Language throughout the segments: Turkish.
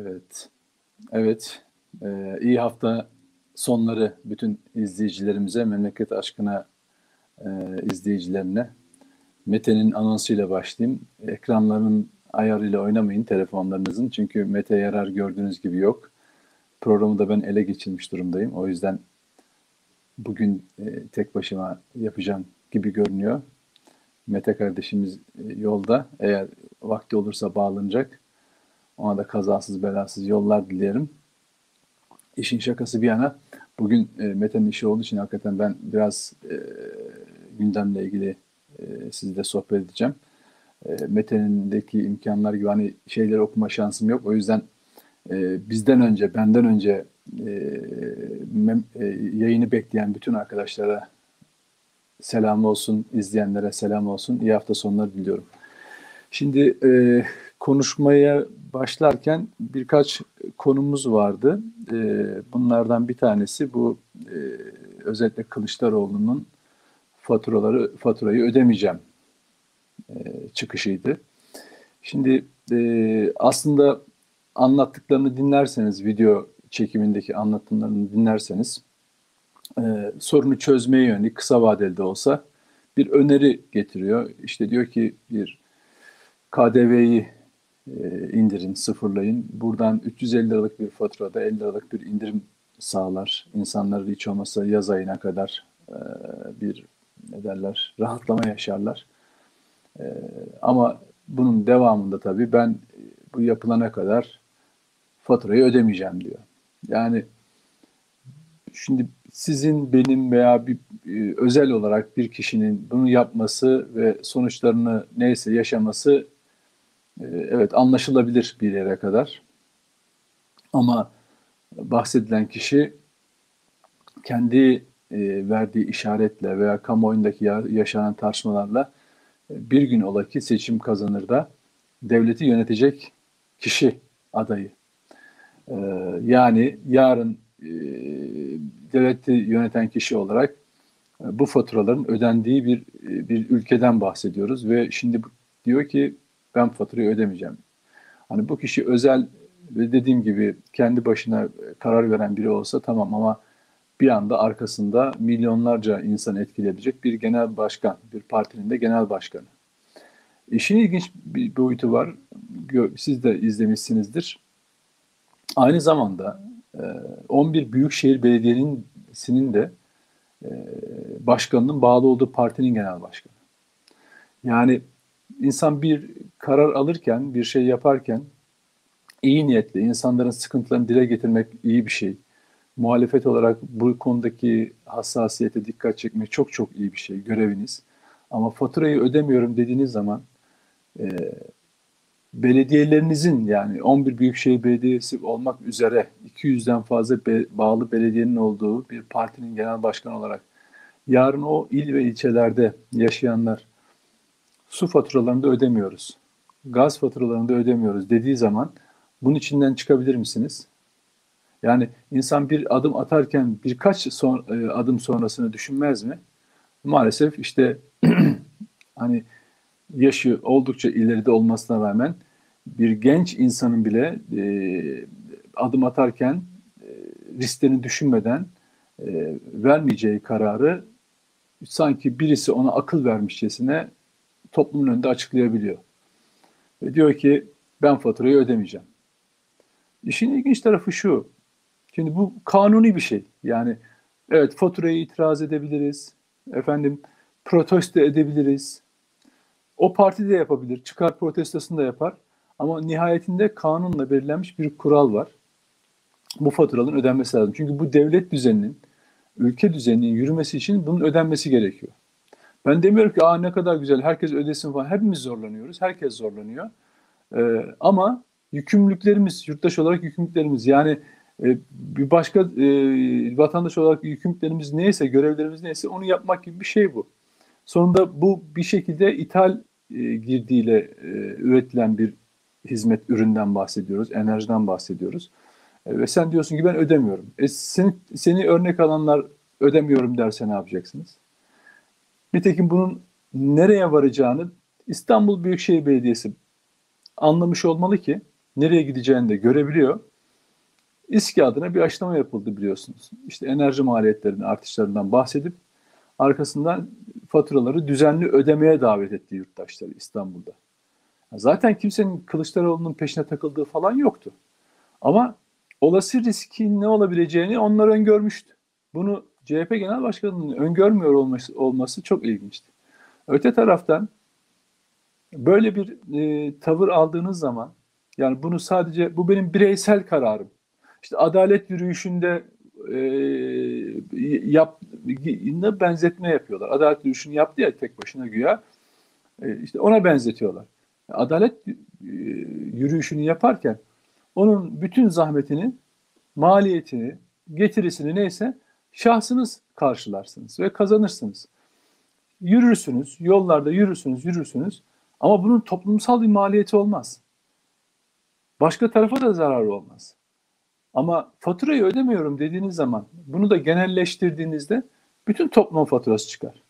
Evet. Evet. Ee, iyi hafta sonları bütün izleyicilerimize, memleket aşkına e, izleyicilerine. Mete'nin anonsuyla başlayayım. Ekranların ayarıyla oynamayın telefonlarınızın. Çünkü Mete yarar gördüğünüz gibi yok. Programı da ben ele geçirmiş durumdayım. O yüzden bugün e, tek başıma yapacağım gibi görünüyor. Mete kardeşimiz e, yolda. Eğer vakti olursa bağlanacak. Ona da kazasız belasız yollar dilerim. İşin şakası bir yana bugün e, Mete'nin işi olduğu için hakikaten ben biraz e, gündemle ilgili e, sizle sohbet edeceğim. E, Mete'nindeki imkanlar gibi hani şeyleri okuma şansım yok. O yüzden e, bizden önce, benden önce e, mem, e, yayını bekleyen bütün arkadaşlara selam olsun, izleyenlere selam olsun. İyi hafta sonları diliyorum. Şimdi e, konuşmaya başlarken birkaç konumuz vardı. E, bunlardan bir tanesi bu e, özellikle Kılıçdaroğlu'nun faturaları faturayı ödemeyeceğim e, çıkışıydı. Şimdi e, aslında anlattıklarını dinlerseniz, video çekimindeki anlatımlarını dinlerseniz sorunu çözmeye yönelik kısa vadeli de olsa bir öneri getiriyor. İşte diyor ki bir KDV'yi indirin, sıfırlayın. Buradan 350 liralık bir faturada 50 liralık bir indirim sağlar. İnsanları hiç olmazsa yaz ayına kadar e, bir ne derler rahatlama yaşarlar. E, ama bunun devamında tabii ben bu yapılana kadar faturayı ödemeyeceğim diyor. Yani şimdi sizin, benim veya bir e, özel olarak bir kişinin bunu yapması ve sonuçlarını neyse yaşaması evet anlaşılabilir bir yere kadar. Ama bahsedilen kişi kendi e, verdiği işaretle veya kamuoyundaki yaşanan tartışmalarla e, bir gün ola ki seçim kazanır da devleti yönetecek kişi adayı. E, yani yarın e, devleti yöneten kişi olarak bu faturaların ödendiği bir bir ülkeden bahsediyoruz ve şimdi diyor ki ben faturayı ödemeyeceğim. Hani bu kişi özel ve dediğim gibi kendi başına karar veren biri olsa tamam ama bir anda arkasında milyonlarca insan etkileyebilecek bir genel başkan, bir partinin de genel başkanı. İşin ilginç bir boyutu var. Siz de izlemişsinizdir. Aynı zamanda 11 e, Büyükşehir Belediye'nin de e, başkanının bağlı olduğu partinin genel başkanı. Yani insan bir karar alırken, bir şey yaparken iyi niyetle insanların sıkıntılarını dile getirmek iyi bir şey. Muhalefet olarak bu konudaki hassasiyete dikkat çekmek çok çok iyi bir şey, göreviniz. Ama faturayı ödemiyorum dediğiniz zaman e, belediyelerinizin yani 11 Büyükşehir Belediyesi olmak üzere 200'den fazla be, bağlı belediyenin olduğu bir partinin genel başkanı olarak yarın o il ve ilçelerde yaşayanlar su faturalarını da ödemiyoruz, gaz faturalarını da ödemiyoruz dediği zaman bunun içinden çıkabilir misiniz? Yani insan bir adım atarken birkaç son, e, adım sonrasını düşünmez mi? Maalesef işte hani yaşı oldukça ileride olmasına rağmen bir genç insanın bile e, adım atarken e, risklerini düşünmeden e, vermeyeceği kararı sanki birisi ona akıl vermişçesine toplumun önünde açıklayabiliyor. Ve diyor ki ben faturayı ödemeyeceğim. İşin ilginç tarafı şu. Şimdi bu kanuni bir şey. Yani evet faturayı itiraz edebiliriz. Efendim protesto edebiliriz. O parti de yapabilir. Çıkar protestosunu da yapar. Ama nihayetinde kanunla belirlenmiş bir kural var. Bu faturaların ödenmesi lazım. Çünkü bu devlet düzeninin, ülke düzeninin yürümesi için bunun ödenmesi gerekiyor. Ben demiyorum ki Aa, ne kadar güzel herkes ödesin falan. Hepimiz zorlanıyoruz. Herkes zorlanıyor. Ee, ama yükümlülüklerimiz, yurttaş olarak yükümlülüklerimiz yani e, bir başka e, vatandaş olarak yükümlülüklerimiz neyse, görevlerimiz neyse onu yapmak gibi bir şey bu. Sonunda bu bir şekilde ithal e, girdiğiyle e, üretilen bir hizmet üründen bahsediyoruz, enerjiden bahsediyoruz. E, ve sen diyorsun ki ben ödemiyorum. E, seni, seni örnek alanlar ödemiyorum derse ne yapacaksınız? Nitekim bunun nereye varacağını İstanbul Büyükşehir Belediyesi anlamış olmalı ki nereye gideceğini de görebiliyor. İSKİ adına bir açıklama yapıldı biliyorsunuz. İşte enerji maliyetlerinin artışlarından bahsedip arkasından faturaları düzenli ödemeye davet etti yurttaşları İstanbul'da. Zaten kimsenin Kılıçdaroğlu'nun peşine takıldığı falan yoktu. Ama olası riskin ne olabileceğini onlar öngörmüştü. Bunu CHP Genel Başkanı'nın öngörmüyor olması, olması çok ilginçti. Öte taraftan böyle bir e, tavır aldığınız zaman yani bunu sadece bu benim bireysel kararım. İşte adalet yürüyüşünde e, yap benzetme yapıyorlar. Adalet yürüyüşünü yaptı ya tek başına güya. E, işte ona benzetiyorlar. Adalet e, yürüyüşünü yaparken onun bütün zahmetini, maliyetini, getirisini neyse şahsınız karşılarsınız ve kazanırsınız. Yürürsünüz, yollarda yürürsünüz, yürürsünüz ama bunun toplumsal bir maliyeti olmaz. Başka tarafa da zararı olmaz. Ama faturayı ödemiyorum dediğiniz zaman bunu da genelleştirdiğinizde bütün toplum faturası çıkar.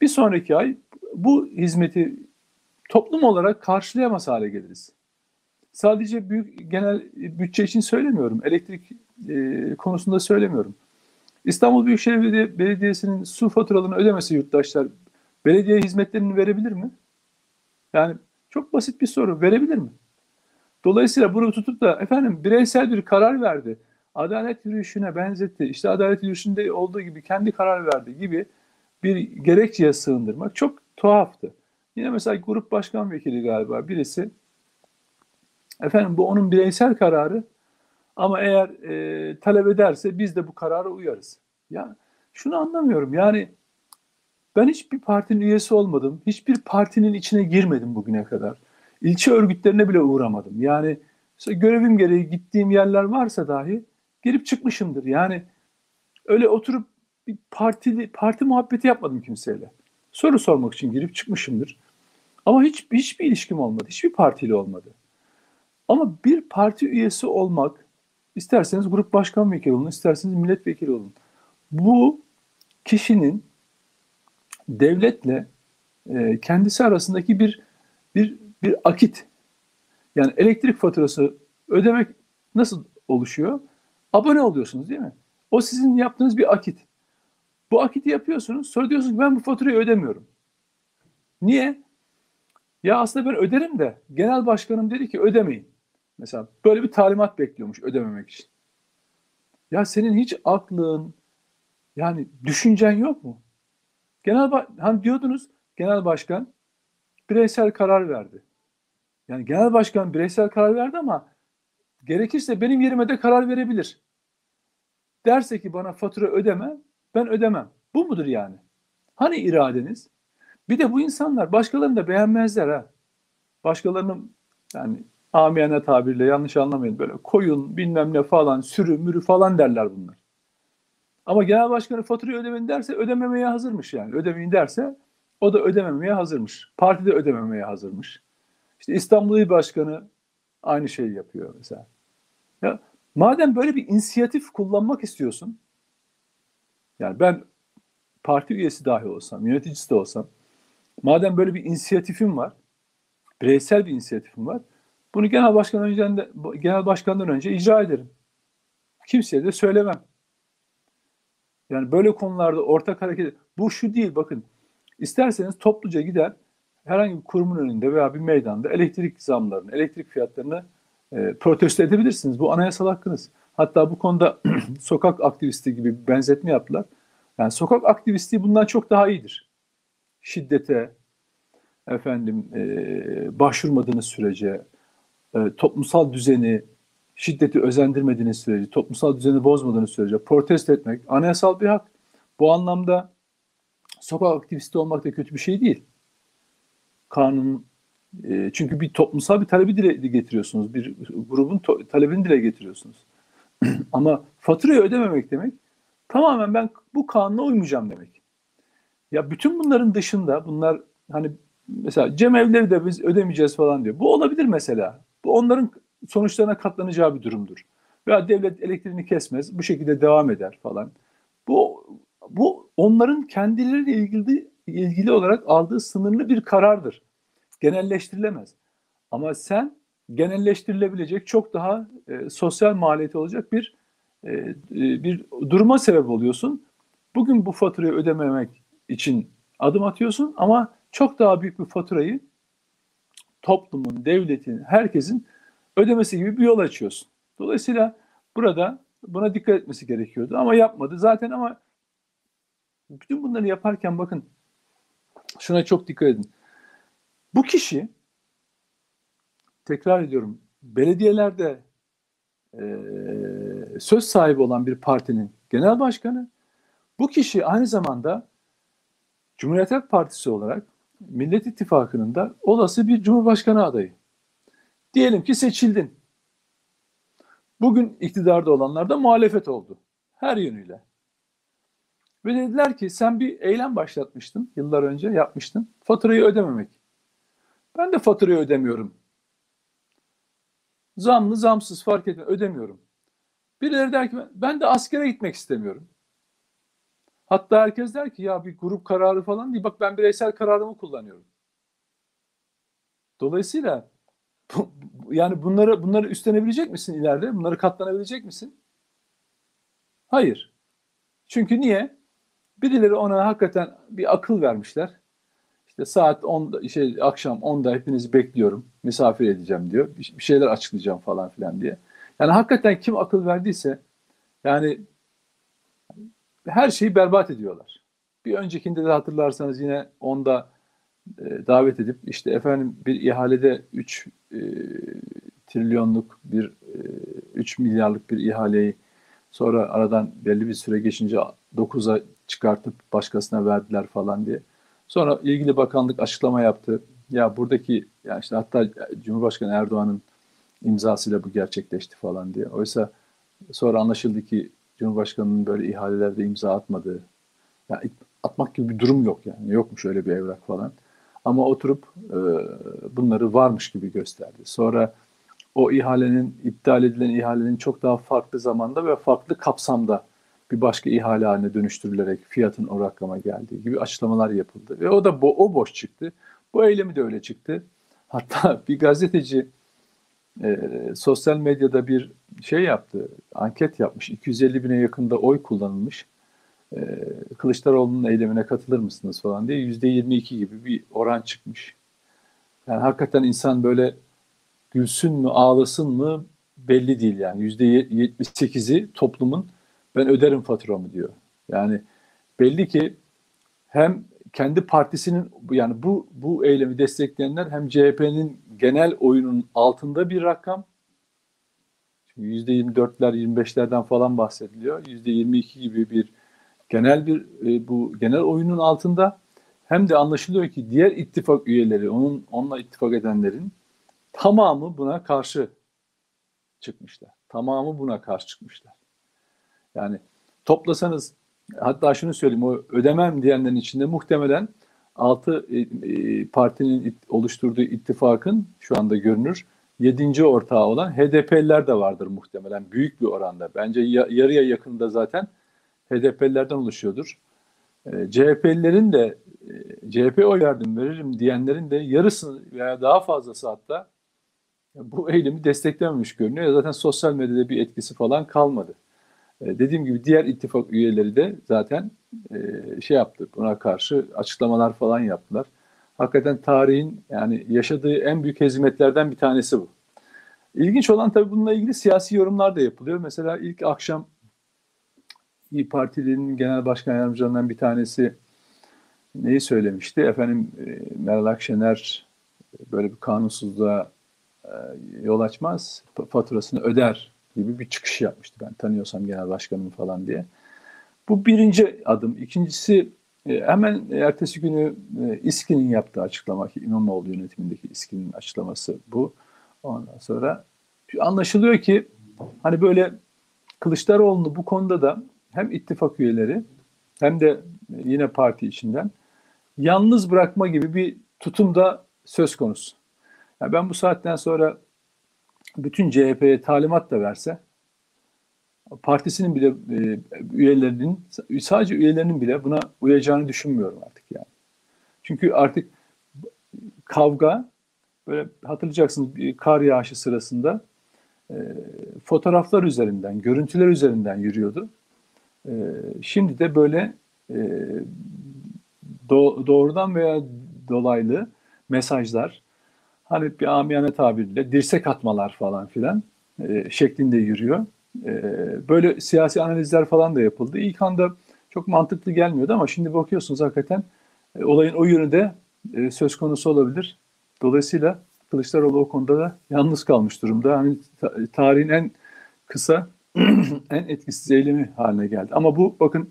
Bir sonraki ay bu hizmeti toplum olarak karşılayamaz hale geliriz. Sadece büyük genel bütçe için söylemiyorum. Elektrik e, konusunda söylemiyorum. İstanbul Büyükşehir Belediyesi'nin su faturalarını ödemesi yurttaşlar belediye hizmetlerini verebilir mi? Yani çok basit bir soru. Verebilir mi? Dolayısıyla bunu tutup da efendim bireysel bir karar verdi. Adalet yürüyüşüne benzetti. İşte adalet yürüyüşünde olduğu gibi kendi karar verdi gibi bir gerekçeye sığındırmak çok tuhaftı. Yine mesela grup başkan vekili galiba birisi efendim bu onun bireysel kararı ama eğer e, talep ederse biz de bu karara uyarız. Ya şunu anlamıyorum yani ben hiçbir partinin üyesi olmadım. Hiçbir partinin içine girmedim bugüne kadar. İlçe örgütlerine bile uğramadım. Yani görevim gereği gittiğim yerler varsa dahi girip çıkmışımdır. Yani öyle oturup bir partili parti muhabbeti yapmadım kimseyle. Soru sormak için girip çıkmışımdır. Ama hiç hiçbir ilişkim olmadı. Hiçbir partiyle olmadı. Ama bir parti üyesi olmak isterseniz grup başkan vekili olun, isterseniz milletvekili olun. Bu kişinin devletle e, kendisi arasındaki bir bir bir akit. Yani elektrik faturası ödemek nasıl oluşuyor? Abone oluyorsunuz değil mi? O sizin yaptığınız bir akit. Bu akiti yapıyorsunuz. Sonra diyorsunuz ben bu faturayı ödemiyorum. Niye? Ya aslında ben öderim de genel başkanım dedi ki ödemeyin. Mesela böyle bir talimat bekliyormuş ödememek için. Ya senin hiç aklın yani düşüncen yok mu? Genel hani diyordunuz genel başkan bireysel karar verdi. Yani genel başkan bireysel karar verdi ama gerekirse benim yerime de karar verebilir. Derse ki bana fatura ödeme, ben ödemem. Bu mudur yani? Hani iradeniz? Bir de bu insanlar başkalarını da beğenmezler ha. Başkalarının yani amiyane tabirle yanlış anlamayın böyle koyun bilmem ne falan sürü mürü falan derler bunlar. Ama genel başkanı faturayı ödemeyin derse ödememeye hazırmış yani. Ödemeyin derse o da ödememeye hazırmış. Parti de ödememeye hazırmış. İşte İstanbul İl Başkanı aynı şeyi yapıyor mesela. Ya madem böyle bir inisiyatif kullanmak istiyorsun, yani ben parti üyesi dahi olsam, yöneticisi de olsam, madem böyle bir inisiyatifim var, bireysel bir inisiyatifim var, bunu genel başkan önceden de, genel başkandan önce icra ederim. Kimseye de söylemem. Yani böyle konularda ortak hareket bu şu değil bakın. İsterseniz topluca gider herhangi bir kurumun önünde veya bir meydanda elektrik zamlarını, elektrik fiyatlarını e, protesto edebilirsiniz. Bu anayasal hakkınız. Hatta bu konuda sokak aktivisti gibi benzetme yaptılar. Yani sokak aktivisti bundan çok daha iyidir. Şiddete, efendim e, başvurmadığınız sürece, e, toplumsal düzeni, şiddeti özendirmediğiniz sürece, toplumsal düzeni bozmadığınız sürece protesto etmek anayasal bir hak. Bu anlamda sokak aktivisti olmak da kötü bir şey değil kanun e, çünkü bir toplumsal bir talebi dile getiriyorsunuz. Bir grubun to- talebini dile getiriyorsunuz. Ama faturayı ödememek demek tamamen ben bu kanuna uymayacağım demek. Ya bütün bunların dışında bunlar hani mesela cemevleri de biz ödemeyeceğiz falan diyor. Bu olabilir mesela. Bu onların sonuçlarına katlanacağı bir durumdur. Veya devlet elektriğini kesmez, bu şekilde devam eder falan. Bu bu onların kendileriyle ilgili ilgili olarak aldığı sınırlı bir karardır genelleştirilemez. Ama sen genelleştirilebilecek çok daha e, sosyal maliyeti olacak bir e, e, bir duruma sebep oluyorsun. Bugün bu faturayı ödememek için adım atıyorsun ama çok daha büyük bir faturayı toplumun, devletin, herkesin ödemesi gibi bir yol açıyorsun. Dolayısıyla burada buna dikkat etmesi gerekiyordu ama yapmadı. Zaten ama bütün bunları yaparken bakın şuna çok dikkat edin. Bu kişi tekrar ediyorum belediyelerde e, söz sahibi olan bir partinin genel başkanı bu kişi aynı zamanda Cumhuriyet Halk Partisi olarak Millet İttifakı'nın da olası bir cumhurbaşkanı adayı. Diyelim ki seçildin. Bugün iktidarda olanlar da muhalefet oldu. Her yönüyle. Ve dediler ki sen bir eylem başlatmıştın yıllar önce yapmıştın. Faturayı ödememek. Ben de faturayı ödemiyorum. Zamlı zamsız fark etme ödemiyorum. Birileri der ki ben de askere gitmek istemiyorum. Hatta herkes der ki ya bir grup kararı falan değil. Bak ben bireysel kararımı kullanıyorum. Dolayısıyla yani bunları bunları üstlenebilecek misin ileride? Bunları katlanabilecek misin? Hayır. Çünkü niye? Birileri ona hakikaten bir akıl vermişler. İşte saat 10 şey akşam 10'da hepinizi bekliyorum. Misafir edeceğim diyor. Bir şeyler açıklayacağım falan filan diye. Yani hakikaten kim akıl verdiyse yani her şeyi berbat ediyorlar. Bir öncekinde de hatırlarsanız yine onda e, davet edip işte efendim bir ihalede 3 e, trilyonluk bir e, 3 milyarlık bir ihaleyi sonra aradan belli bir süre geçince 9'a çıkartıp başkasına verdiler falan diye. Sonra ilgili bakanlık açıklama yaptı. Ya buradaki yani işte hatta Cumhurbaşkanı Erdoğan'ın imzasıyla bu gerçekleşti falan diye. Oysa sonra anlaşıldı ki Cumhurbaşkanı'nın böyle ihalelerde imza atmadığı, yani atmak gibi bir durum yok yani. Yokmuş öyle bir evrak falan. Ama oturup e, bunları varmış gibi gösterdi. Sonra o ihalenin, iptal edilen ihalenin çok daha farklı zamanda ve farklı kapsamda bir başka ihale haline dönüştürülerek fiyatın o rakama geldiği gibi açıklamalar yapıldı. Ve o da bo o boş çıktı. Bu eylemi de öyle çıktı. Hatta bir gazeteci e, sosyal medyada bir şey yaptı, anket yapmış. 250 bine yakında oy kullanılmış. E, Kılıçdaroğlu'nun eylemine katılır mısınız falan diye %22 gibi bir oran çıkmış. Yani hakikaten insan böyle gülsün mü ağlasın mı belli değil yani. %78'i toplumun ben öderim faturamı diyor. Yani belli ki hem kendi partisinin yani bu bu eylemi destekleyenler hem CHP'nin genel oyunun altında bir rakam. Çünkü %24'ler 25'lerden falan bahsediliyor. %22 gibi bir genel bir e, bu genel oyunun altında hem de anlaşılıyor ki diğer ittifak üyeleri onun onunla ittifak edenlerin tamamı buna karşı çıkmışlar. Tamamı buna karşı çıkmışlar. Yani toplasanız hatta şunu söyleyeyim o ödemem diyenlerin içinde muhtemelen altı e, e, partinin oluşturduğu ittifakın şu anda görünür yedinci ortağı olan HDP'liler de vardır muhtemelen büyük bir oranda. Bence yarıya yakında zaten HDP'lilerden oluşuyordur. E, CHP'lilerin de e, CHP oy verdim veririm diyenlerin de yarısı veya daha fazlası hatta bu eylemi desteklememiş görünüyor. Zaten sosyal medyada bir etkisi falan kalmadı. E, dediğim gibi diğer ittifak üyeleri de zaten e, şey yaptı. Buna karşı açıklamalar falan yaptılar. Hakikaten tarihin yani yaşadığı en büyük hizmetlerden bir tanesi bu. İlginç olan tabii bununla ilgili siyasi yorumlar da yapılıyor. Mesela ilk akşam İyi Parti'nin genel başkan yardımcılarından bir tanesi neyi söylemişti? Efendim e, Meral Akşener böyle bir kanunsuzluğa yol açmaz, faturasını öder gibi bir çıkış yapmıştı ben tanıyorsam genel başkanım falan diye. Bu birinci adım. İkincisi e, hemen ertesi günü e, İSKİ'nin yaptığı açıklama ki İmamoğlu yönetimindeki İSKİ'nin açıklaması bu. Ondan sonra anlaşılıyor ki hani böyle Kılıçdaroğlu'nu bu konuda da hem ittifak üyeleri hem de yine parti içinden yalnız bırakma gibi bir tutum da söz konusu. Yani ben bu saatten sonra bütün CHP'ye talimat da verse partisinin bile e, üyelerinin sadece üyelerinin bile buna uyacağını düşünmüyorum artık yani. Çünkü artık kavga böyle hatırlayacaksınız bir kar yağışı sırasında e, fotoğraflar üzerinden, görüntüler üzerinden yürüyordu. E, şimdi de böyle do, doğrudan veya dolaylı mesajlar hani bir amiyane tabirle dirsek atmalar falan filan e, şeklinde yürüyor. E, böyle siyasi analizler falan da yapıldı. İlk anda çok mantıklı gelmiyordu ama şimdi bakıyorsunuz hakikaten e, olayın o yönü de e, söz konusu olabilir. Dolayısıyla Kılıçdaroğlu o konuda da yalnız kalmış durumda. Hani tarihin en kısa, en etkisiz eylemi haline geldi. Ama bu bakın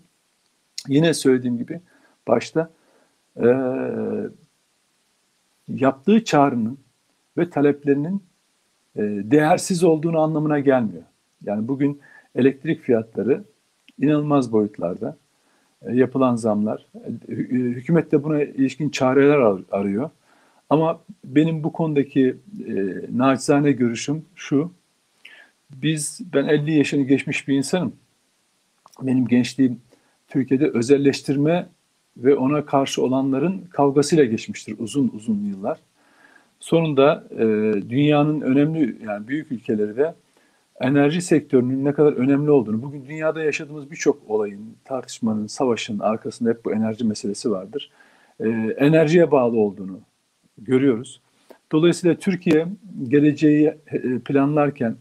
yine söylediğim gibi başta e, yaptığı çağrının ve taleplerinin e, değersiz olduğunu anlamına gelmiyor. Yani bugün elektrik fiyatları inanılmaz boyutlarda e, yapılan zamlar. E, hükümet de buna ilişkin çareler arıyor. Ama benim bu konudaki e, naçizane görüşüm şu. Biz, ben 50 yaşını geçmiş bir insanım. Benim gençliğim Türkiye'de özelleştirme ve ona karşı olanların kavgasıyla geçmiştir uzun uzun yıllar. Sonunda e, dünyanın önemli yani büyük ülkeleri de enerji sektörünün ne kadar önemli olduğunu, bugün dünyada yaşadığımız birçok olayın, tartışmanın, savaşın arkasında hep bu enerji meselesi vardır. E, enerjiye bağlı olduğunu görüyoruz. Dolayısıyla Türkiye geleceği e, planlarken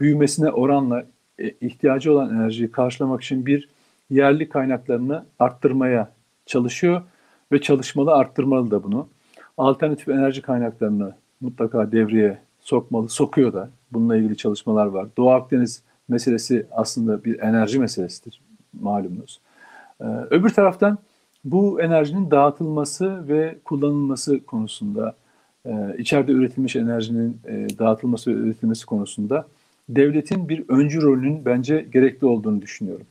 büyümesine oranla e, ihtiyacı olan enerjiyi karşılamak için bir yerli kaynaklarını arttırmaya çalışıyor ve çalışmalı arttırmalı da bunu. Alternatif enerji kaynaklarını mutlaka devreye sokmalı, sokuyor da. Bununla ilgili çalışmalar var. Doğu Akdeniz meselesi aslında bir enerji meselesidir malumunuz. Ee, öbür taraftan bu enerjinin dağıtılması ve kullanılması konusunda, e, içeride üretilmiş enerjinin e, dağıtılması ve üretilmesi konusunda devletin bir öncü rolünün bence gerekli olduğunu düşünüyorum.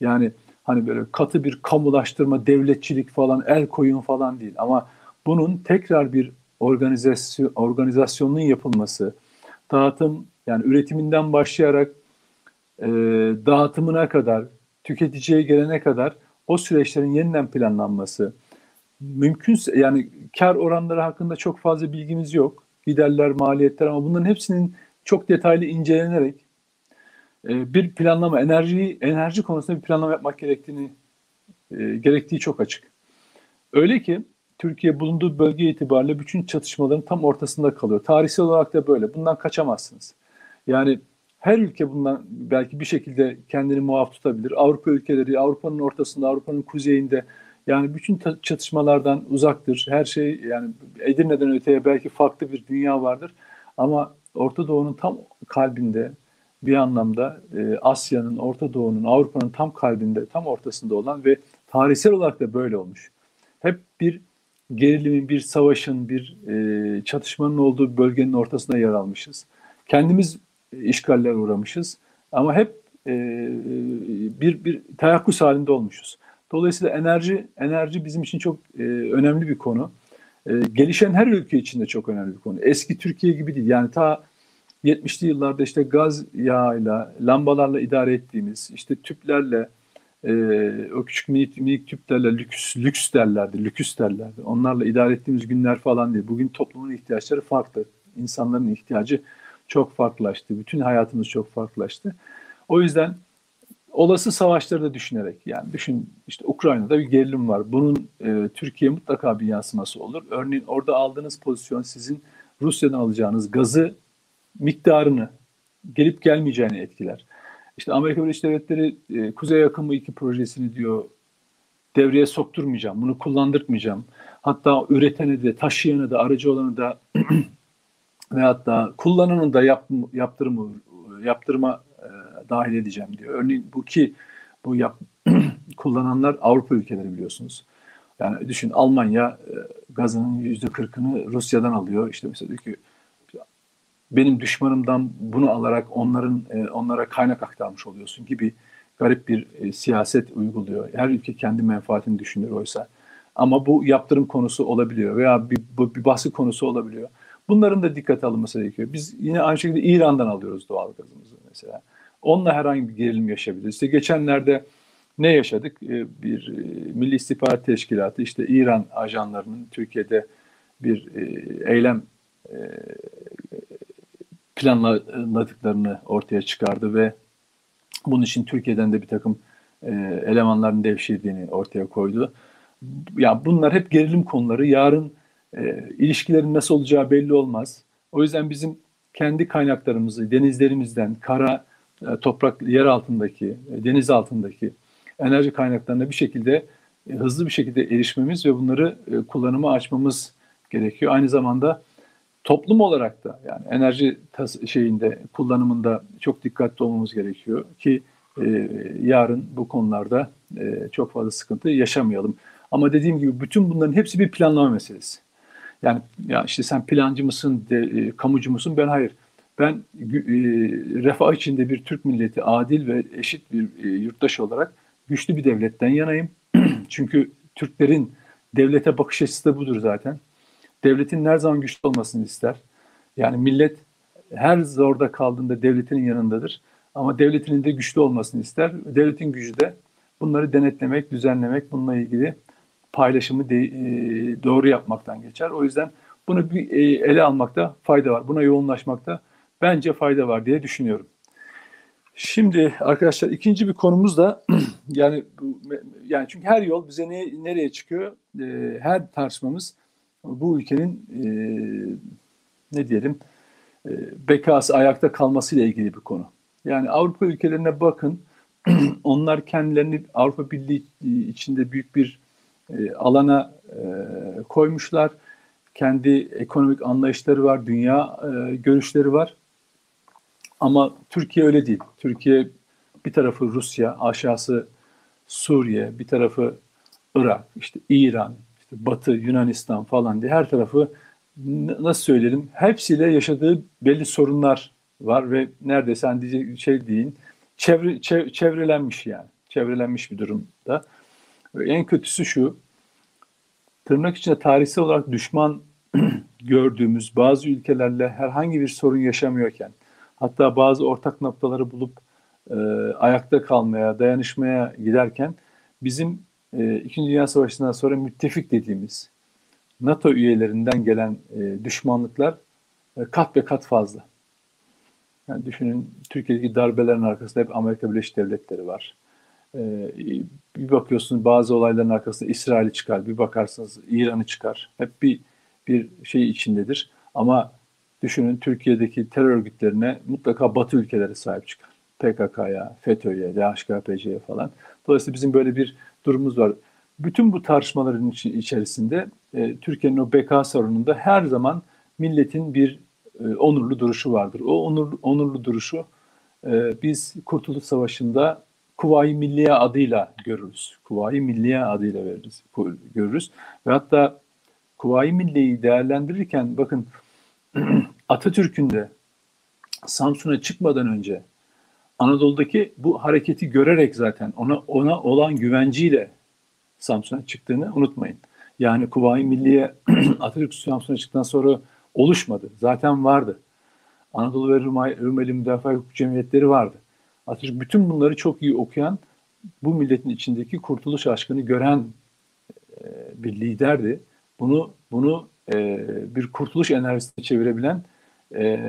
Yani hani böyle katı bir kamulaştırma, devletçilik falan, el koyun falan değil ama bunun tekrar bir organizasyon organizasyonun yapılması, dağıtım yani üretiminden başlayarak e, dağıtımına kadar, tüketiciye gelene kadar o süreçlerin yeniden planlanması, mümkünse yani kar oranları hakkında çok fazla bilgimiz yok. Giderler, maliyetler ama bunların hepsinin çok detaylı incelenerek e, bir planlama, enerji enerji konusunda bir planlama yapmak gerektiğini e, gerektiği çok açık. Öyle ki Türkiye bulunduğu bölge itibariyle bütün çatışmaların tam ortasında kalıyor. Tarihsel olarak da böyle. Bundan kaçamazsınız. Yani her ülke bundan belki bir şekilde kendini muaf tutabilir. Avrupa ülkeleri Avrupa'nın ortasında, Avrupa'nın kuzeyinde yani bütün çatışmalardan uzaktır. Her şey yani Edirne'den öteye belki farklı bir dünya vardır. Ama Orta Doğu'nun tam kalbinde bir anlamda e, Asya'nın, Orta Doğu'nun, Avrupa'nın tam kalbinde, tam ortasında olan ve tarihsel olarak da böyle olmuş. Hep bir gerilimin, bir savaşın, bir e, çatışmanın olduğu bölgenin ortasında yer almışız. Kendimiz işgaller uğramışız ama hep e, bir bir teyakkuz halinde olmuşuz. Dolayısıyla enerji enerji bizim için çok e, önemli bir konu. E, gelişen her ülke için de çok önemli bir konu. Eski Türkiye gibi değil. Yani ta 70'li yıllarda işte gaz yağıyla, lambalarla idare ettiğimiz, işte tüplerle, e, o küçük minik, minik tüplerle lüks, lüks derlerdi, lüküs derlerdi. Onlarla idare ettiğimiz günler falan değil. Bugün toplumun ihtiyaçları farklı. İnsanların ihtiyacı çok farklılaştı. Bütün hayatımız çok farklılaştı. O yüzden olası savaşları da düşünerek yani düşün işte Ukrayna'da bir gerilim var. Bunun e, Türkiye mutlaka bir yansıması olur. Örneğin orada aldığınız pozisyon sizin Rusya'dan alacağınız gazı miktarını gelip gelmeyeceğini etkiler. İşte Amerika Birleşik Devletleri e, Kuzey Akımı 2 projesini diyor devreye sokturmayacağım, bunu kullandırtmayacağım. Hatta üreteni de, taşıyanı da, aracı olanı da ve hatta kullananı da yap, yaptırımı, yaptırma e, dahil edeceğim diyor. Örneğin bu ki bu yap, kullananlar Avrupa ülkeleri biliyorsunuz. Yani düşün Almanya e, gazının yüzde kırkını Rusya'dan alıyor. İşte mesela diyor ki benim düşmanımdan bunu alarak onların e, onlara kaynak aktarmış oluyorsun gibi garip bir e, siyaset uyguluyor. Her ülke kendi menfaatini düşünür oysa. Ama bu yaptırım konusu olabiliyor veya bir, bir baskı konusu olabiliyor. Bunların da dikkate alınması gerekiyor. Biz yine aynı şekilde İran'dan alıyoruz doğal gazımızı mesela. Onunla herhangi bir gerilim yaşayabiliriz. İşte geçenlerde ne yaşadık? E, bir Milli İstihbarat Teşkilatı işte İran ajanlarının Türkiye'de bir eylem planladıklarını ortaya çıkardı ve bunun için Türkiye'den de bir takım e, elemanların devşirdiğini ortaya koydu. Ya bunlar hep gerilim konuları. Yarın e, ilişkilerin nasıl olacağı belli olmaz. O yüzden bizim kendi kaynaklarımızı denizlerimizden, kara, e, toprak, yer altındaki, e, deniz altındaki enerji kaynaklarına bir şekilde e, hızlı bir şekilde erişmemiz ve bunları e, kullanıma açmamız gerekiyor. Aynı zamanda toplum olarak da yani enerji tas- şeyinde kullanımında çok dikkatli olmamız gerekiyor ki e, yarın bu konularda e, çok fazla sıkıntı yaşamayalım. Ama dediğim gibi bütün bunların hepsi bir planlama meselesi. Yani ya işte sen plancı mısın, de, e, kamucu musun? Ben hayır. Ben e, refah içinde bir Türk milleti adil ve eşit bir e, yurttaş olarak güçlü bir devletten yanayım. Çünkü Türklerin devlete bakış açısı da budur zaten. Devletin her zaman güçlü olmasını ister. Yani millet her zorda kaldığında devletinin yanındadır. Ama devletinin de güçlü olmasını ister. Devletin gücü de bunları denetlemek, düzenlemek, bununla ilgili paylaşımı de, e, doğru yapmaktan geçer. O yüzden bunu bir e, ele almakta fayda var. Buna yoğunlaşmakta bence fayda var diye düşünüyorum. Şimdi arkadaşlar ikinci bir konumuz da yani yani çünkü her yol bize ne, nereye çıkıyor? E, her tartışmamız bu ülkenin e, ne diyelim e, bekası ayakta kalmasıyla ilgili bir konu. Yani Avrupa ülkelerine bakın. Onlar kendilerini Avrupa Birliği içinde büyük bir e, alana e, koymuşlar. Kendi ekonomik anlayışları var, dünya e, görüşleri var. Ama Türkiye öyle değil. Türkiye bir tarafı Rusya, aşağısı Suriye, bir tarafı Irak, işte İran, işte Batı, Yunanistan falan diye her tarafı nasıl söyleyelim hepsiyle yaşadığı belli sorunlar var ve neredeyse hani diyecek şey deyin çevre, çevrelenmiş yani çevrelenmiş bir durumda. Ve en kötüsü şu tırnak içinde tarihsel olarak düşman gördüğümüz bazı ülkelerle herhangi bir sorun yaşamıyorken hatta bazı ortak noktaları bulup e, ayakta kalmaya, dayanışmaya giderken bizim e, İkinci Dünya Savaşı'ndan sonra müttefik dediğimiz NATO üyelerinden gelen e, düşmanlıklar e, kat ve kat fazla. Yani düşünün Türkiye'deki darbelerin arkasında hep Amerika Birleşik Devletleri var. Ee, bir bakıyorsunuz bazı olayların arkasında İsrail'i çıkar, bir bakarsınız İran'ı çıkar. Hep bir bir şey içindedir. Ama düşünün Türkiye'deki terör örgütlerine mutlaka Batı ülkeleri sahip çıkar. PKK'ya, FETÖ'ye, DHKPC'ye falan. Dolayısıyla bizim böyle bir durumumuz var. Bütün bu tartışmaların içerisinde e, Türkiye'nin o beka sorununda her zaman milletin bir e, onurlu duruşu vardır. O onur, onurlu duruşu e, biz Kurtuluş Savaşı'nda Kuvayi Milliye adıyla görürüz. Kuvayi Milliye adıyla veririz, görürüz. Ve hatta Kuvayi Milliye'yi değerlendirirken bakın Atatürk'ün de Samsun'a çıkmadan önce Anadolu'daki bu hareketi görerek zaten ona ona olan güvenciyle Samsun'a çıktığını unutmayın. Yani Kuvayi Milliye Atatürk Samsun'a çıktıktan sonra oluşmadı. Zaten vardı. Anadolu ve Rumeli Müdafaa Hukuk Cemiyetleri vardı. Atatürk bütün bunları çok iyi okuyan, bu milletin içindeki kurtuluş aşkını gören e, bir liderdi. Bunu bunu e, bir kurtuluş enerjisine çevirebilen e,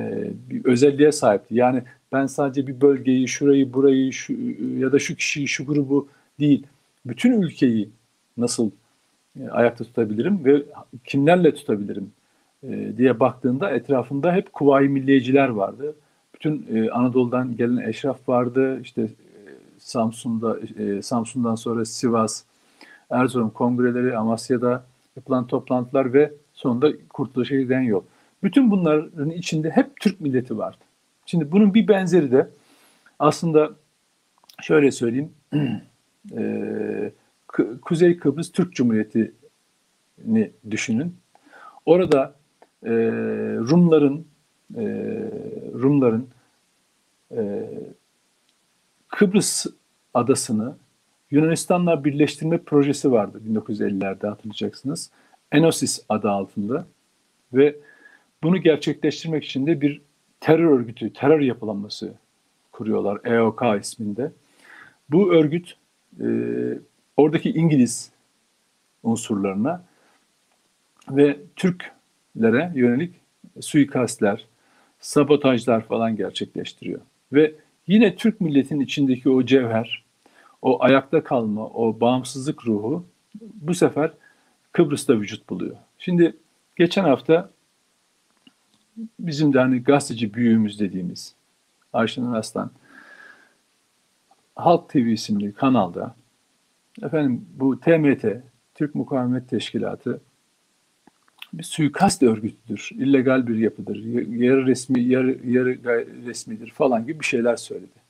bir özelliğe sahipti. Yani ben sadece bir bölgeyi, şurayı, burayı şu, ya da şu kişiyi, şu grubu değil, bütün ülkeyi nasıl e, ayakta tutabilirim ve kimlerle tutabilirim e, diye baktığında etrafında hep kuvayi milliyeciler vardı. Bütün e, Anadolu'dan gelen eşraf vardı. İşte Samsun'da Samsun'dan sonra Sivas, Erzurum kongreleri, Amasya'da yapılan toplantılar ve sonunda Kurtuluş'a giden yol. Bütün bunların içinde hep Türk milleti vardı. Şimdi bunun bir benzeri de aslında şöyle söyleyeyim. e, Kuzey Kıbrıs Türk Cumhuriyeti'ni düşünün. Orada e, Rumların e, Rumların e, Kıbrıs adasını Yunanistan'la birleştirme projesi vardı 1950'lerde hatırlayacaksınız. Enosis adı altında ve bunu gerçekleştirmek için de bir terör örgütü, terör yapılanması kuruyorlar EOK isminde. Bu örgüt e, oradaki İngiliz unsurlarına ve Türklere yönelik suikastler, sabotajlar falan gerçekleştiriyor. Ve yine Türk milletinin içindeki o cevher, o ayakta kalma, o bağımsızlık ruhu bu sefer Kıbrıs'ta vücut buluyor. Şimdi geçen hafta bizim de hani gazeteci büyüğümüz dediğimiz Ayşenur Aslan Halk TV isimli kanalda efendim bu TMT Türk Mukavemet Teşkilatı bir suikast örgütüdür, illegal bir yapıdır, yarı resmi, yarı, yarı resmidir falan gibi bir şeyler söyledi.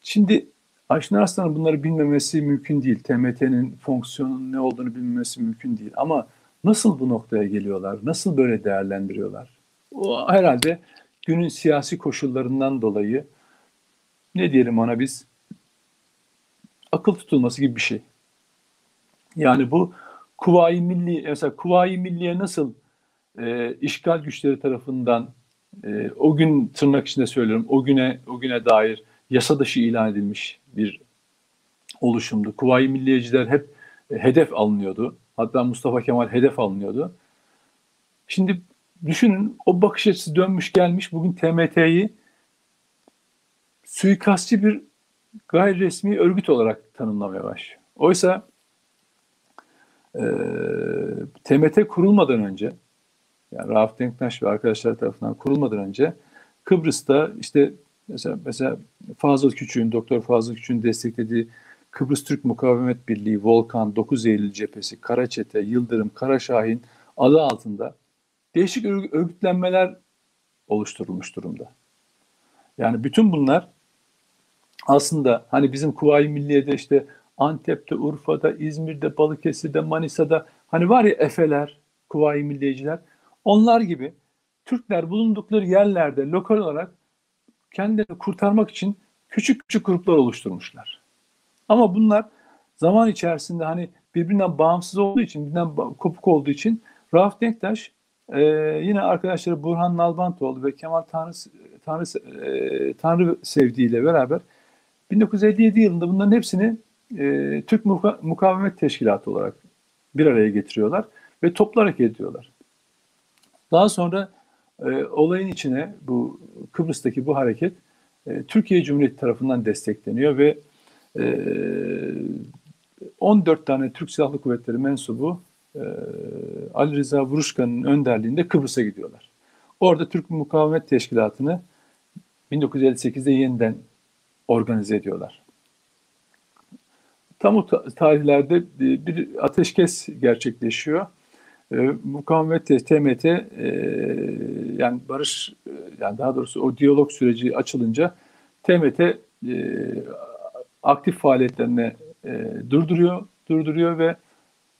Şimdi Ayşin Arslan'ın bunları bilmemesi mümkün değil. TMT'nin fonksiyonunun ne olduğunu bilmemesi mümkün değil. Ama nasıl bu noktaya geliyorlar, nasıl böyle değerlendiriyorlar? O herhalde günün siyasi koşullarından dolayı ne diyelim ona biz akıl tutulması gibi bir şey. Yani bu Kuvayi Milli mesela Kuvayi Milliye nasıl e, işgal güçleri tarafından e, o gün tırnak içinde söylüyorum o güne o güne dair yasa dışı ilan edilmiş bir oluşumdu. Kuvayi Milliyeciler hep e, hedef alınıyordu. Hatta Mustafa Kemal hedef alınıyordu. Şimdi düşünün o bakış açısı dönmüş gelmiş bugün TMT'yi suikastçı bir gayri resmi örgüt olarak tanımlamaya başlıyor. Oysa e, TMT kurulmadan önce yani Rauf Denktaş ve arkadaşlar tarafından kurulmadan önce Kıbrıs'ta işte mesela mesela Fazıl Küçük'ün, Doktor Fazıl Küçük'ün desteklediği Kıbrıs Türk Mukavemet Birliği, Volkan, 9 Eylül Cephesi, Karaçete, Yıldırım, Karaşahin adı altında değişik örgütlenmeler oluşturulmuş durumda. Yani bütün bunlar aslında hani bizim Kuvayi Milliye'de işte Antep'te, Urfa'da, İzmir'de, Balıkesir'de, Manisa'da hani var ya Efeler, Kuvayi Milliyeciler onlar gibi Türkler bulundukları yerlerde lokal olarak kendilerini kurtarmak için küçük küçük gruplar oluşturmuşlar. Ama bunlar zaman içerisinde hani birbirinden bağımsız olduğu için, birbirinden kopuk olduğu için Rauf Denktaş e, yine arkadaşları Burhan Nalbantoğlu ve Kemal Tanrı, Tanrı, e, Tanrı Sevdiği ile beraber 1957 yılında bunların hepsini e, Türk Muka Mukavemet Teşkilatı olarak bir araya getiriyorlar ve toplarak ediyorlar. Daha sonra e, olayın içine bu Kıbrıs'taki bu hareket e, Türkiye Cumhuriyeti tarafından destekleniyor ve 14 tane Türk Silahlı Kuvvetleri mensubu e, Ali Rıza Vuruşkan'ın önderliğinde Kıbrıs'a gidiyorlar. Orada Türk Mukavemet Teşkilatı'nı 1958'de yeniden organize ediyorlar. Tam o tarihlerde bir ateşkes gerçekleşiyor. E, mukavemet TMT e, yani barış e, yani daha doğrusu o diyalog süreci açılınca TMT e, aktif faaliyetlerini e, durduruyor, durduruyor ve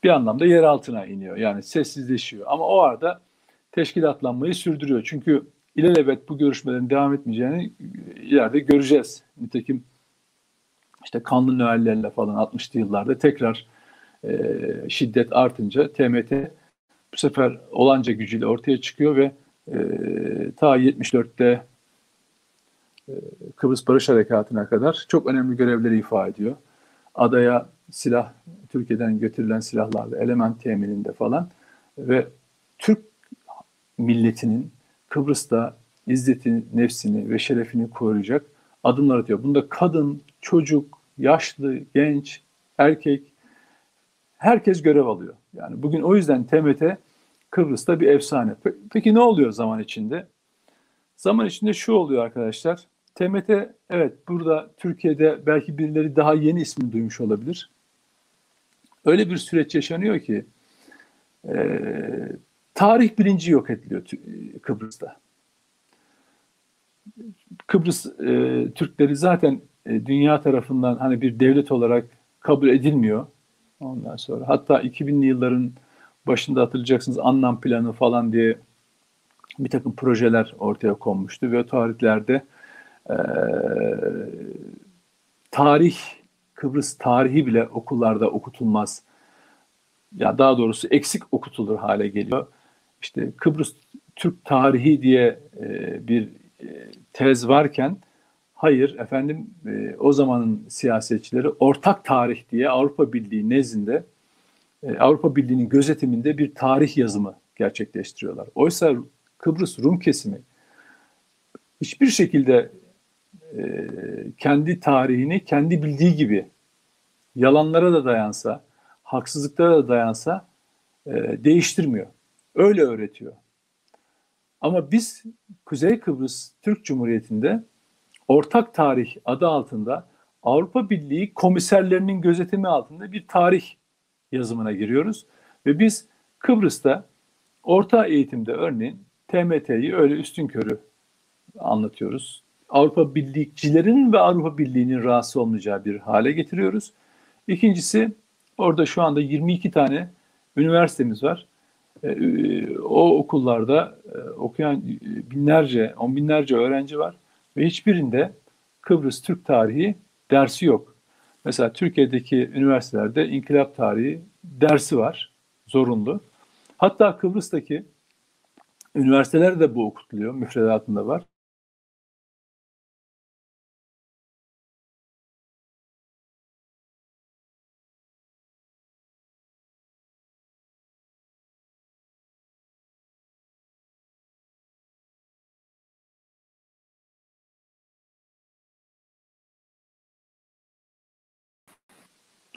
bir anlamda yer altına iniyor. Yani sessizleşiyor. Ama o arada teşkilatlanmayı sürdürüyor. Çünkü ilelebet bu görüşmelerin devam etmeyeceğini ileride göreceğiz. Nitekim işte kanlı Noellerle falan 60'lı yıllarda tekrar e, şiddet artınca TMT bu sefer olanca gücüyle ortaya çıkıyor ve e, ta 74'te e, Kıbrıs Barış Harekatı'na kadar çok önemli görevleri ifa ediyor. Adaya silah, Türkiye'den götürülen silahlarla, element temininde falan ve Türk milletinin Kıbrıs'ta izzeti, nefsini ve şerefini koruyacak adımlar atıyor. Bunda kadın, çocuk, yaşlı, genç, erkek herkes görev alıyor. Yani bugün o yüzden TMT Kıbrıs'ta bir efsane. Peki ne oluyor zaman içinde? Zaman içinde şu oluyor arkadaşlar. TMT evet burada Türkiye'de belki birileri daha yeni ismini duymuş olabilir. Öyle bir süreç yaşanıyor ki e, tarih bilinci yok ediliyor Kıbrıs'ta. Kıbrıs e, Türkleri zaten e, dünya tarafından hani bir devlet olarak kabul edilmiyor. Ondan sonra hatta 2000'li yılların başında hatırlayacaksınız anlam planı falan diye bir takım projeler ortaya konmuştu ve o tarihlerde e, tarih Kıbrıs tarihi bile okullarda okutulmaz. Ya daha doğrusu eksik okutulur hale geliyor. İşte Kıbrıs Türk tarihi diye e, bir e, tez varken hayır efendim e, o zamanın siyasetçileri ortak tarih diye Avrupa Birliği nezdinde e, Avrupa Birliği'nin gözetiminde bir tarih yazımı gerçekleştiriyorlar. Oysa Kıbrıs Rum kesimi hiçbir şekilde e, kendi tarihini kendi bildiği gibi yalanlara da dayansa, haksızlıklara da dayansa e, değiştirmiyor. Öyle öğretiyor. Ama biz Kuzey Kıbrıs Türk Cumhuriyeti'nde ortak tarih adı altında Avrupa Birliği komiserlerinin gözetimi altında bir tarih yazımına giriyoruz. Ve biz Kıbrıs'ta orta eğitimde örneğin TMT'yi öyle üstün körü anlatıyoruz. Avrupa Birlikçilerin ve Avrupa Birliği'nin rahatsız olmayacağı bir hale getiriyoruz. İkincisi orada şu anda 22 tane üniversitemiz var. E, o okullarda e, okuyan binlerce, on binlerce öğrenci var ve hiçbirinde Kıbrıs Türk tarihi dersi yok. Mesela Türkiye'deki üniversitelerde inkılap tarihi dersi var, zorunlu. Hatta Kıbrıs'taki üniversitelerde de bu okutuluyor, müfredatında var.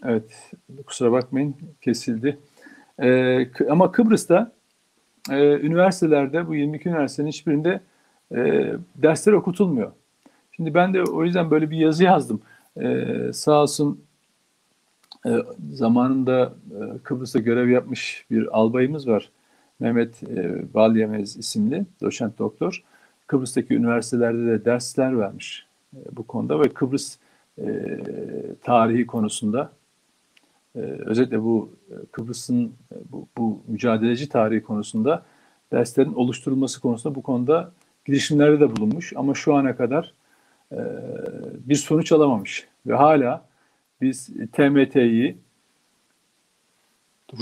Evet, kusura bakmayın kesildi. Ee, ama Kıbrıs'ta e, üniversitelerde bu 22 üniversitenin hiçbirinde e, dersler okutulmuyor. Şimdi ben de o yüzden böyle bir yazı yazdım. Ee, sağ olsun e, zamanında e, Kıbrıs'ta görev yapmış bir albayımız var. Mehmet e, Balyemez isimli doçent doktor. Kıbrıs'taki üniversitelerde de dersler vermiş e, bu konuda ve Kıbrıs e, tarihi konusunda ee, özellikle bu e, Kıbrıs'ın e, bu, bu mücadeleci tarihi konusunda derslerin oluşturulması konusunda bu konuda girişimlerde de bulunmuş ama şu ana kadar e, bir sonuç alamamış ve hala biz TMT'yi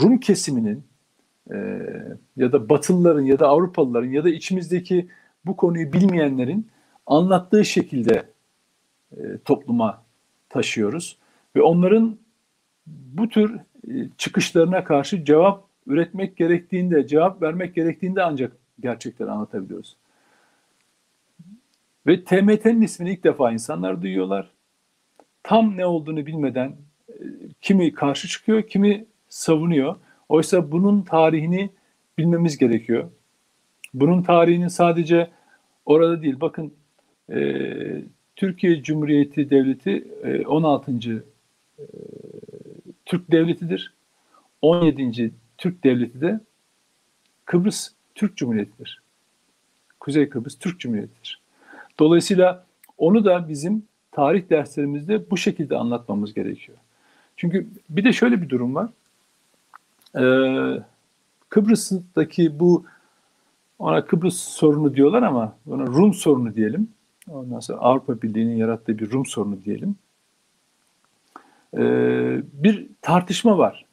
Rum kesiminin e, ya da Batılıların ya da Avrupalıların ya da içimizdeki bu konuyu bilmeyenlerin anlattığı şekilde e, topluma taşıyoruz ve onların bu tür e, çıkışlarına karşı cevap üretmek gerektiğinde, cevap vermek gerektiğinde ancak gerçekleri anlatabiliyoruz. Ve TMT'nin ismini ilk defa insanlar duyuyorlar. Tam ne olduğunu bilmeden e, kimi karşı çıkıyor, kimi savunuyor. Oysa bunun tarihini bilmemiz gerekiyor. Bunun tarihinin sadece orada değil. Bakın e, Türkiye Cumhuriyeti Devleti e, 16. E, Türk Devleti'dir. 17. Türk Devleti de Kıbrıs Türk Cumhuriyeti'dir. Kuzey Kıbrıs Türk Cumhuriyeti'dir. Dolayısıyla onu da bizim tarih derslerimizde bu şekilde anlatmamız gerekiyor. Çünkü bir de şöyle bir durum var. Ee, Kıbrıs'taki bu ona Kıbrıs sorunu diyorlar ama ona Rum sorunu diyelim. Ondan sonra Avrupa Birliği'nin yarattığı bir Rum sorunu diyelim. Ee, bir tartışma var.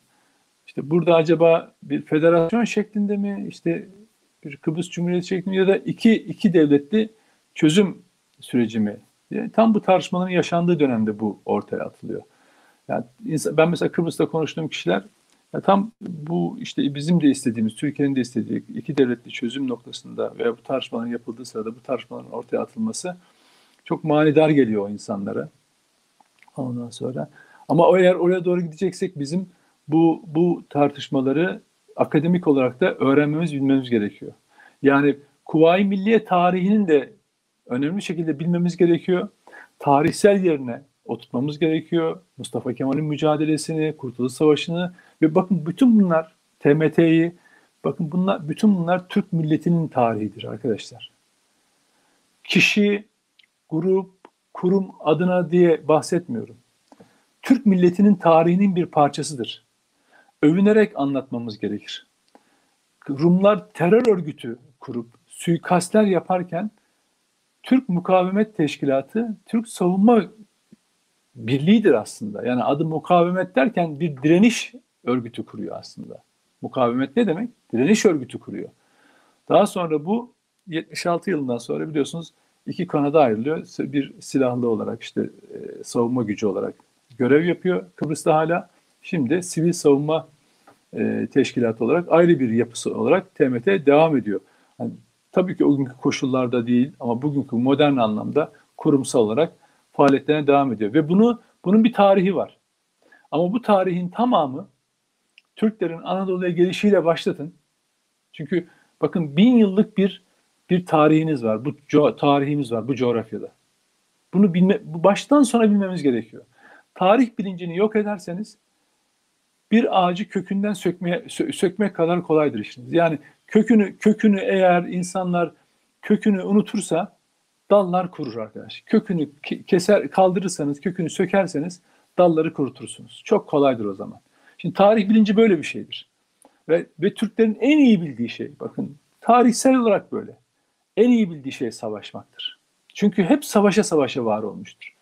İşte burada acaba bir federasyon şeklinde mi, işte bir Kıbrıs Cumhuriyeti şeklinde ya da iki, iki devletli çözüm süreci mi? Yani tam bu tartışmaların yaşandığı dönemde bu ortaya atılıyor. Yani ben mesela Kıbrıs'ta konuştuğum kişiler ya tam bu işte bizim de istediğimiz, Türkiye'nin de istediği iki devletli çözüm noktasında veya bu tartışmaların yapıldığı sırada bu tartışmaların ortaya atılması çok manidar geliyor o insanlara. Ondan sonra ama eğer oraya doğru gideceksek bizim bu bu tartışmaları akademik olarak da öğrenmemiz, bilmemiz gerekiyor. Yani Kuvayi Milliye tarihinin de önemli şekilde bilmemiz gerekiyor. Tarihsel yerine oturtmamız gerekiyor. Mustafa Kemal'in mücadelesini, Kurtuluş Savaşı'nı ve bakın bütün bunlar TMT'yi, bakın bunlar bütün bunlar Türk milletinin tarihidir arkadaşlar. Kişi, grup, kurum adına diye bahsetmiyorum. Türk milletinin tarihinin bir parçasıdır. Övünerek anlatmamız gerekir. Rumlar terör örgütü kurup suikastler yaparken Türk Mukavemet Teşkilatı Türk Savunma Birliği'dir aslında. Yani adı mukavemet derken bir direniş örgütü kuruyor aslında. Mukavemet ne demek? Direniş örgütü kuruyor. Daha sonra bu 76 yılından sonra biliyorsunuz iki kanada ayrılıyor. Bir silahlı olarak işte e, savunma gücü olarak görev yapıyor Kıbrıs'ta hala. Şimdi sivil savunma e, teşkilatı olarak ayrı bir yapısı olarak TMT devam ediyor. Yani tabii ki o günkü koşullarda değil ama bugünkü modern anlamda kurumsal olarak faaliyetlerine devam ediyor. Ve bunu bunun bir tarihi var. Ama bu tarihin tamamı Türklerin Anadolu'ya gelişiyle başlatın. Çünkü bakın bin yıllık bir bir tarihiniz var. Bu co- tarihimiz var bu coğrafyada. Bunu bilme, baştan sona bilmemiz gerekiyor. Tarih bilincini yok ederseniz bir ağacı kökünden sökmeye sö- sökmek kadar kolaydır işiniz. Yani kökünü kökünü eğer insanlar kökünü unutursa dallar kurur arkadaş. Kökünü keser kaldırırsanız, kökünü sökerseniz dalları kurutursunuz. Çok kolaydır o zaman. Şimdi tarih bilinci böyle bir şeydir. Ve, ve Türklerin en iyi bildiği şey, bakın tarihsel olarak böyle. En iyi bildiği şey savaşmaktır. Çünkü hep savaşa savaşa var olmuştur.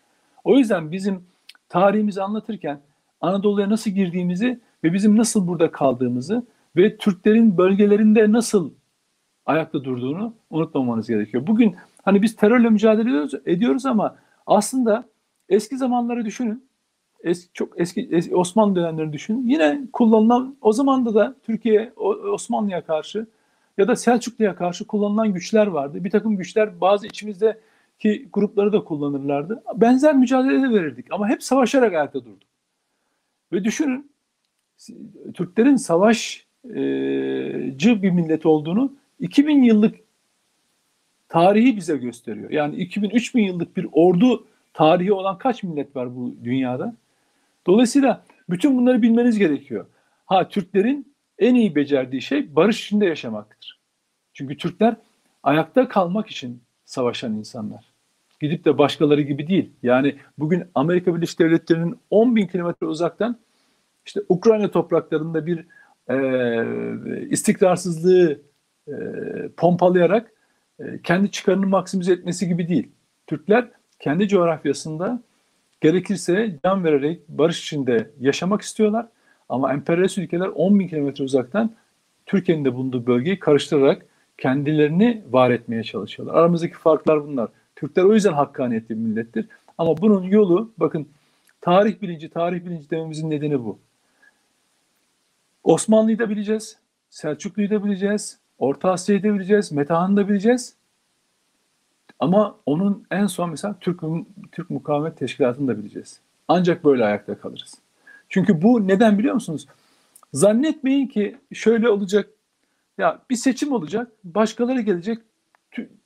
O yüzden bizim tarihimizi anlatırken Anadolu'ya nasıl girdiğimizi ve bizim nasıl burada kaldığımızı ve Türklerin bölgelerinde nasıl ayakta durduğunu unutmamanız gerekiyor. Bugün hani biz terörle mücadele ediyoruz, ediyoruz ama aslında eski zamanları düşünün. Eski, çok eski, eski Osmanlı dönemlerini düşünün. Yine kullanılan o zaman da Türkiye Osmanlı'ya karşı ya da Selçuklu'ya karşı kullanılan güçler vardı. Bir takım güçler bazı içimizdeki grupları da kullanırlardı. Benzer mücadele de verirdik ama hep savaşarak ayakta durduk. Ve düşünün Türklerin savaşçı bir millet olduğunu 2000 yıllık tarihi bize gösteriyor. Yani 2000-3000 yıllık bir ordu tarihi olan kaç millet var bu dünyada? Dolayısıyla bütün bunları bilmeniz gerekiyor. Ha Türklerin en iyi becerdiği şey barış içinde yaşamaktır. Çünkü Türkler ayakta kalmak için savaşan insanlar. Gidip de başkaları gibi değil. Yani bugün Amerika Birleşik Devletleri'nin 10 bin kilometre uzaktan işte Ukrayna topraklarında bir e, istikrarsızlığı e, pompalayarak e, kendi çıkarını maksimize etmesi gibi değil. Türkler kendi coğrafyasında gerekirse can vererek barış içinde yaşamak istiyorlar. Ama emperyalist ülkeler 10 bin kilometre uzaktan Türkiye'nin de bulunduğu bölgeyi karıştırarak kendilerini var etmeye çalışıyorlar. Aramızdaki farklar bunlar. Türkler o yüzden hakkaniyetli bir millettir. Ama bunun yolu bakın tarih bilinci, tarih bilinci dememizin nedeni bu. Osmanlı'yı da bileceğiz, Selçuklu'yu da bileceğiz, Orta Asya'yı da bileceğiz, Metahan'ı da bileceğiz. Ama onun en son mesela Türk, Türk Mukavemet Teşkilatı'nı da bileceğiz. Ancak böyle ayakta kalırız. Çünkü bu neden biliyor musunuz? Zannetmeyin ki şöyle olacak. Ya bir seçim olacak, başkaları gelecek,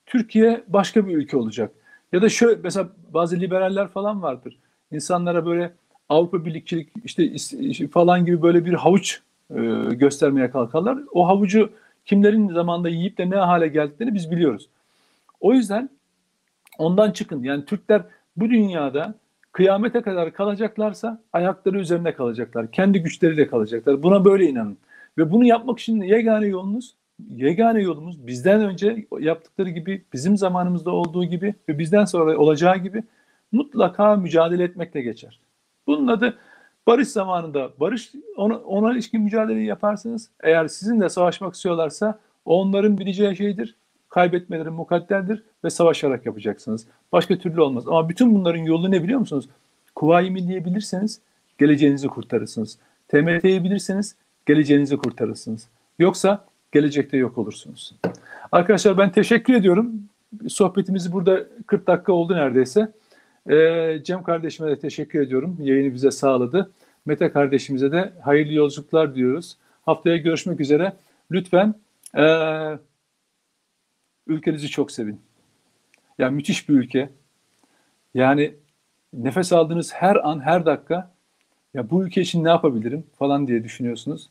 Türkiye başka bir ülke olacak. Ya da şöyle mesela bazı liberaller falan vardır. İnsanlara böyle Avrupa Birlikçilik işte falan gibi böyle bir havuç e, göstermeye kalkarlar. O havucu kimlerin zamanında yiyip de ne hale geldiklerini biz biliyoruz. O yüzden ondan çıkın. Yani Türkler bu dünyada kıyamete kadar kalacaklarsa ayakları üzerinde kalacaklar. Kendi güçleriyle kalacaklar. Buna böyle inanın. Ve bunu yapmak için yegane yolunuz, yegane yolumuz bizden önce yaptıkları gibi, bizim zamanımızda olduğu gibi ve bizden sonra olacağı gibi mutlaka mücadele etmekle geçer. Bunun adı barış zamanında barış ona, ona ilişkin mücadeleyi yaparsınız. Eğer sizinle savaşmak istiyorlarsa onların bileceği şeydir. Kaybetmeleri mukadderdir ve savaşarak yapacaksınız. Başka türlü olmaz. Ama bütün bunların yolu ne biliyor musunuz? Kuvayi Milliye bilirseniz geleceğinizi kurtarırsınız. TMT'yi bilirseniz geleceğinizi kurtarırsınız. Yoksa gelecekte yok olursunuz. Arkadaşlar ben teşekkür ediyorum. Sohbetimizi burada 40 dakika oldu neredeyse. Ee, Cem kardeşime de teşekkür ediyorum. Yayını bize sağladı. Mete kardeşimize de hayırlı yolculuklar diyoruz. Haftaya görüşmek üzere. Lütfen e, ülkenizi çok sevin. Yani müthiş bir ülke. Yani nefes aldığınız her an, her dakika ya bu ülke için ne yapabilirim falan diye düşünüyorsunuz.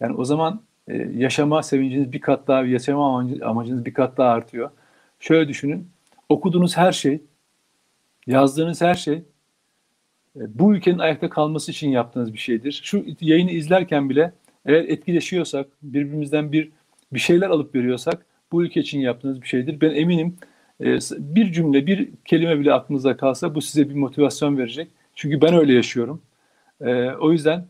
Yani o zaman e, yaşama sevinciniz bir kat daha, yaşama amacınız bir kat daha artıyor. Şöyle düşünün, okuduğunuz her şey, yazdığınız her şey e, bu ülkenin ayakta kalması için yaptığınız bir şeydir. Şu yayını izlerken bile eğer etkileşiyorsak, birbirimizden bir bir şeyler alıp veriyorsak bu ülke için yaptığınız bir şeydir. Ben eminim e, bir cümle, bir kelime bile aklınızda kalsa bu size bir motivasyon verecek. Çünkü ben öyle yaşıyorum. E, o yüzden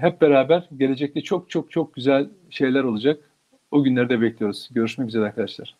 hep beraber gelecekte çok çok çok güzel şeyler olacak. O günleri de bekliyoruz. Görüşmek üzere arkadaşlar.